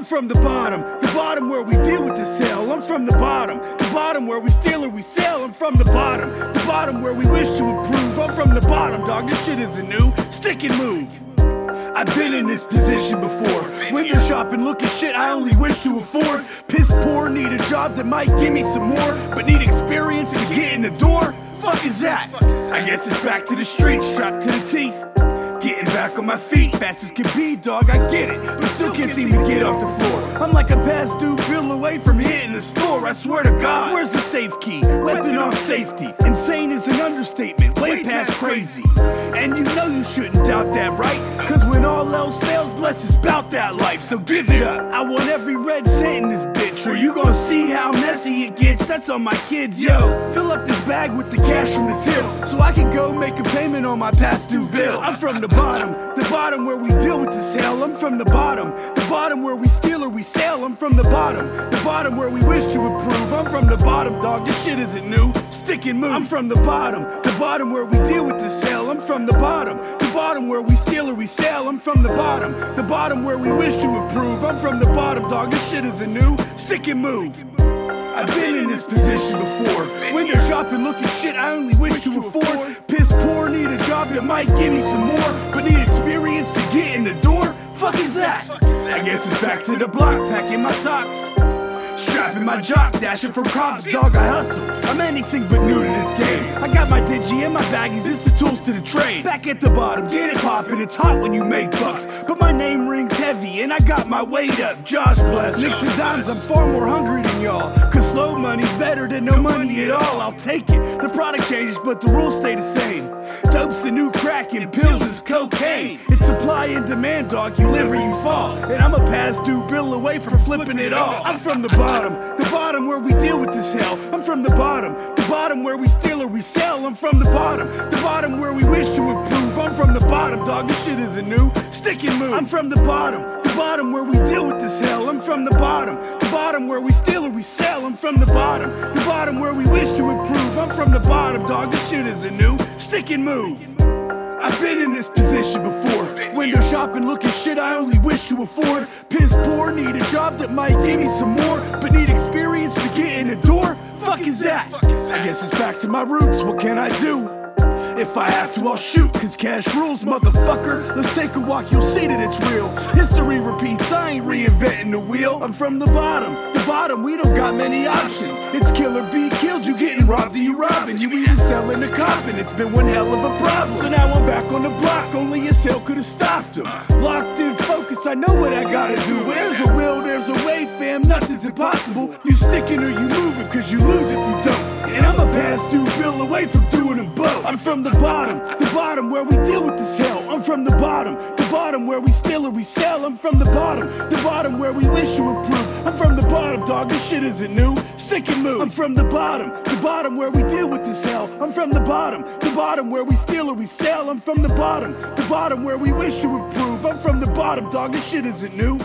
I'm from the bottom, the bottom where we deal with this hell. I'm from the bottom, the bottom where we steal or we sell. I'm from the bottom, the bottom where we wish to improve. I'm from the bottom, dog. This shit isn't new. Stick and move. I've been in this position before. Window shopping, looking shit I only wish to afford. Piss poor, need a job that might give me some more, but need experience to get in the door. Fuck is that? I guess it's back to the streets, strapped to the teeth. Back on my feet, fast as can be, dog. I get it, but still can't seem to get off the floor. I'm like a past due bill away from hitting the store. I swear to God, where's the safe key? Weapon off safety. Insane is an understatement, way past crazy. And you know you shouldn't doubt that, right? Cause when all else fails, bless is about that life. So give it up. I want every red cent in this bitch, or you gonna see how messy it gets. That's on my kids, yo. Fill up this bag with the cash from the till, so I can go make a payment on my past due bill. I'm from the bottom, the bottom where we deal with this hell. I'm from the bottom, the bottom where we steal or we sell. I'm from the bottom, the bottom where we wish to improve. I'm from the bottom, dog. This shit isn't new. Stick and move. I'm from the bottom, the bottom where we deal with this hell. I'm from the bottom, the bottom where we steal or we sell. I'm from the bottom, the bottom where we wish to improve. I'm from the bottom, dog. This shit isn't new. Stick and move. I've been in this position before. Window shopping, looking shit I only wish to afford. Piss poor, need a job that might give me some more, but need experience to get in the door. Fuck is that? I guess it's back to the block, packing my socks. Strapping my jock, dashing from cops, dog, I hustle. I'm anything but new to this game. I got my digi and my baggies, it's the tools to the trade. Back at the bottom, get it poppin', it's hot when you make bucks. But my name rings heavy, and I got my weight up, Josh bless. And dimes, I'm far more hungry than y'all. Slow money's better than no money at all, I'll take it. The product changes, but the rules stay the same. Dope's the new crack, and pills is cocaine. It's supply and demand, dog, you live or you fall. And I'm a past due bill away from flipping it all. I'm from the bottom, the bottom where we deal with this hell. I'm from the bottom, the bottom where we steal or we sell. I'm from the bottom, the bottom where we wish to improve. I'm from the bottom, dog, this shit isn't new. Stick and move. I'm from the bottom, the bottom where we deal with this hell. I'm from the bottom, bottom where we steal or we sell. I'm from the bottom, the bottom where we wish to improve. I'm from the bottom, dog, this shit isn't new. Stick and move. I've been in this position before. Window shopping, looking shit I only wish to afford. Piss poor, need a job that might give me some more, but need experience to get in the door. Fuck is that? I guess it's back to my roots. What can I do? If I have to, I'll shoot, cause cash rules, motherfucker. Let's take a walk, you'll see that it's real. History repeats, I ain't reinventing the wheel. I'm from the bottom, the bottom, we don't got many options. It's kill or be killed, you getting robbed or you robbing. You either selling or copping, it's been one hell of a problem. So now I'm back on the block, only a hell could have stopped him. Locked in focus, I know what I gotta do. There's a will, there's a way, fam, nothing's impossible. You sticking or you moving, cause you lose if you don't. And I'm a past due bill away from doing them. I'm from the bottom, the bottom where we deal with this hell. I'm from the bottom, the bottom where we steal or we sell. I'm from the bottom, the bottom where we wish to improve. I'm from the bottom, dog, this shit isn't new. Stick and move. I'm from the bottom, the bottom where we deal with this hell. I'm from the bottom, the bottom where we steal or we sell. I'm from the bottom, the bottom where we wish to improve. I'm from the bottom, dog, this shit isn't new.